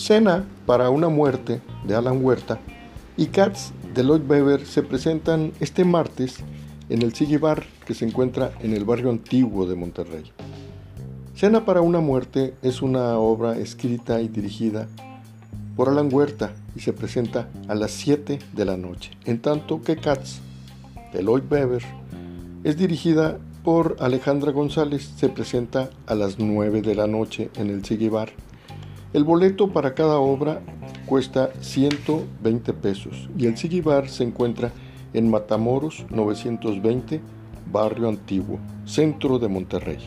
Cena para una muerte de Alan Huerta y Cats de Lloyd Webber se presentan este martes en el Sigui Bar que se encuentra en el barrio antiguo de Monterrey. Cena para una muerte es una obra escrita y dirigida por Alan Huerta y se presenta a las 7 de la noche, en tanto que Cats de Lloyd Webber es dirigida por Alejandra González, se presenta a las 9 de la noche en el Sigui Bar. El boleto para cada obra cuesta 120 pesos y el Sigui Bar se encuentra en Matamoros 920, Barrio Antiguo, centro de Monterrey.